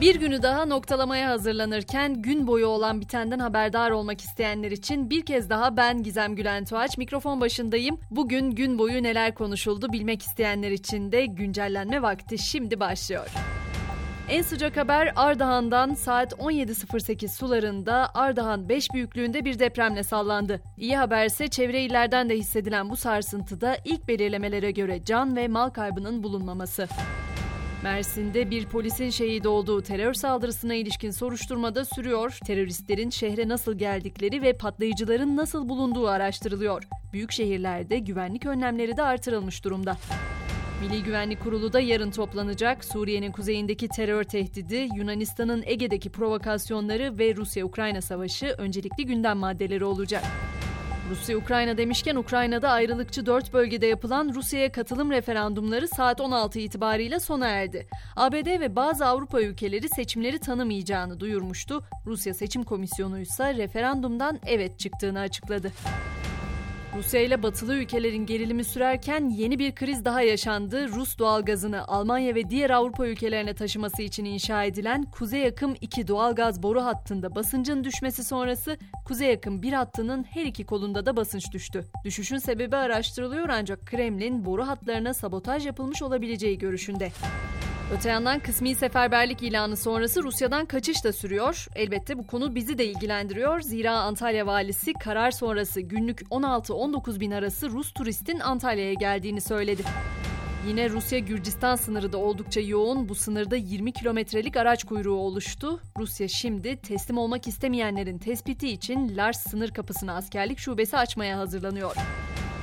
Bir günü daha noktalamaya hazırlanırken gün boyu olan bitenden haberdar olmak isteyenler için bir kez daha ben Gizem Gülen Tuğaç mikrofon başındayım. Bugün gün boyu neler konuşuldu bilmek isteyenler için de güncellenme vakti şimdi başlıyor. En sıcak haber Ardahan'dan saat 17.08 sularında Ardahan 5 büyüklüğünde bir depremle sallandı. İyi haberse çevre illerden de hissedilen bu sarsıntıda ilk belirlemelere göre can ve mal kaybının bulunmaması. Mersin'de bir polisin şehit olduğu terör saldırısına ilişkin soruşturmada sürüyor. Teröristlerin şehre nasıl geldikleri ve patlayıcıların nasıl bulunduğu araştırılıyor. Büyük şehirlerde güvenlik önlemleri de artırılmış durumda. Milli Güvenlik Kurulu da yarın toplanacak. Suriye'nin kuzeyindeki terör tehdidi, Yunanistan'ın Ege'deki provokasyonları ve Rusya-Ukrayna savaşı öncelikli gündem maddeleri olacak. Rusya-Ukrayna demişken Ukrayna'da ayrılıkçı dört bölgede yapılan Rusya'ya katılım referandumları saat 16 itibariyle sona erdi. ABD ve bazı Avrupa ülkeleri seçimleri tanımayacağını duyurmuştu. Rusya Seçim Komisyonu ise referandumdan evet çıktığını açıkladı. Rusya ile batılı ülkelerin gerilimi sürerken yeni bir kriz daha yaşandı. Rus doğalgazını Almanya ve diğer Avrupa ülkelerine taşıması için inşa edilen Kuzey Akım 2 doğalgaz boru hattında basıncın düşmesi sonrası Kuzey Akım 1 hattının her iki kolunda da basınç düştü. Düşüşün sebebi araştırılıyor ancak Kremlin boru hatlarına sabotaj yapılmış olabileceği görüşünde. Öte yandan kısmi seferberlik ilanı sonrası Rusya'dan kaçış da sürüyor. Elbette bu konu bizi de ilgilendiriyor. Zira Antalya valisi karar sonrası günlük 16-19 bin arası Rus turistin Antalya'ya geldiğini söyledi. Yine Rusya-Gürcistan sınırı da oldukça yoğun. Bu sınırda 20 kilometrelik araç kuyruğu oluştu. Rusya şimdi teslim olmak istemeyenlerin tespiti için Lars sınır kapısına askerlik şubesi açmaya hazırlanıyor.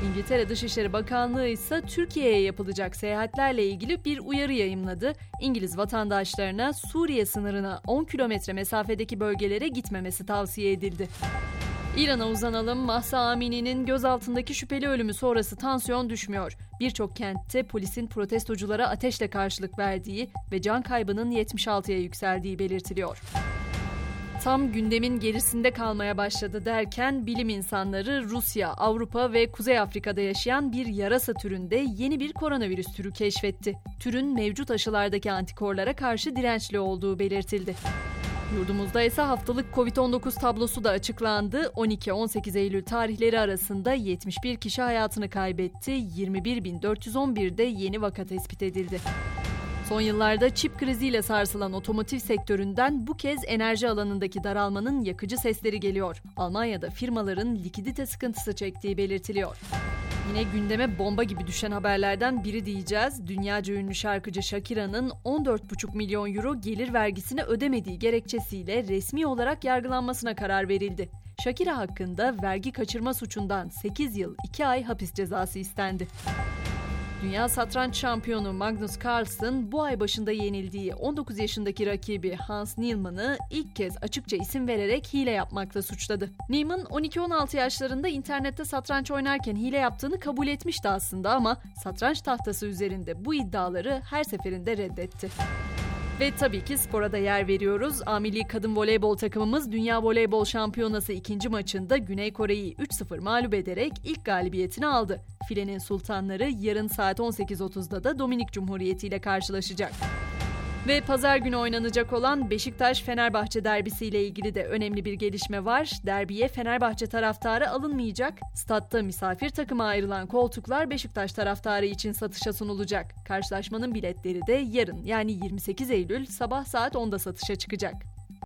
İngiltere Dışişleri Bakanlığı ise Türkiye'ye yapılacak seyahatlerle ilgili bir uyarı yayımladı. İngiliz vatandaşlarına Suriye sınırına 10 kilometre mesafedeki bölgelere gitmemesi tavsiye edildi. İran'a uzanalım. Mahsa Amini'nin gözaltındaki şüpheli ölümü sonrası tansiyon düşmüyor. Birçok kentte polisin protestoculara ateşle karşılık verdiği ve can kaybının 76'ya yükseldiği belirtiliyor tam gündemin gerisinde kalmaya başladı derken bilim insanları Rusya, Avrupa ve Kuzey Afrika'da yaşayan bir yarasa türünde yeni bir koronavirüs türü keşfetti. Türün mevcut aşılardaki antikorlara karşı dirençli olduğu belirtildi. Yurdumuzda ise haftalık Covid-19 tablosu da açıklandı. 12-18 Eylül tarihleri arasında 71 kişi hayatını kaybetti. 21.411'de yeni vaka tespit edildi. Son yıllarda çip kriziyle sarsılan otomotiv sektöründen bu kez enerji alanındaki daralmanın yakıcı sesleri geliyor. Almanya'da firmaların likidite sıkıntısı çektiği belirtiliyor. Yine gündeme bomba gibi düşen haberlerden biri diyeceğiz. Dünyaca ünlü şarkıcı Shakira'nın 14,5 milyon euro gelir vergisini ödemediği gerekçesiyle resmi olarak yargılanmasına karar verildi. Shakira hakkında vergi kaçırma suçundan 8 yıl 2 ay hapis cezası istendi. Dünya satranç şampiyonu Magnus Carlsen bu ay başında yenildiği 19 yaşındaki rakibi Hans Niemann'ı ilk kez açıkça isim vererek hile yapmakla suçladı. Niemann 12-16 yaşlarında internette satranç oynarken hile yaptığını kabul etmişti aslında ama satranç tahtası üzerinde bu iddiaları her seferinde reddetti. Ve tabii ki spora da yer veriyoruz. Amili kadın voleybol takımımız Dünya Voleybol Şampiyonası ikinci maçında Güney Kore'yi 3-0 mağlup ederek ilk galibiyetini aldı. Filenin sultanları yarın saat 18.30'da da Dominik Cumhuriyeti ile karşılaşacak. Ve pazar günü oynanacak olan Beşiktaş-Fenerbahçe derbisiyle ilgili de önemli bir gelişme var. Derbiye Fenerbahçe taraftarı alınmayacak. Statta misafir takıma ayrılan koltuklar Beşiktaş taraftarı için satışa sunulacak. Karşılaşmanın biletleri de yarın yani 28 Eylül sabah saat 10'da satışa çıkacak.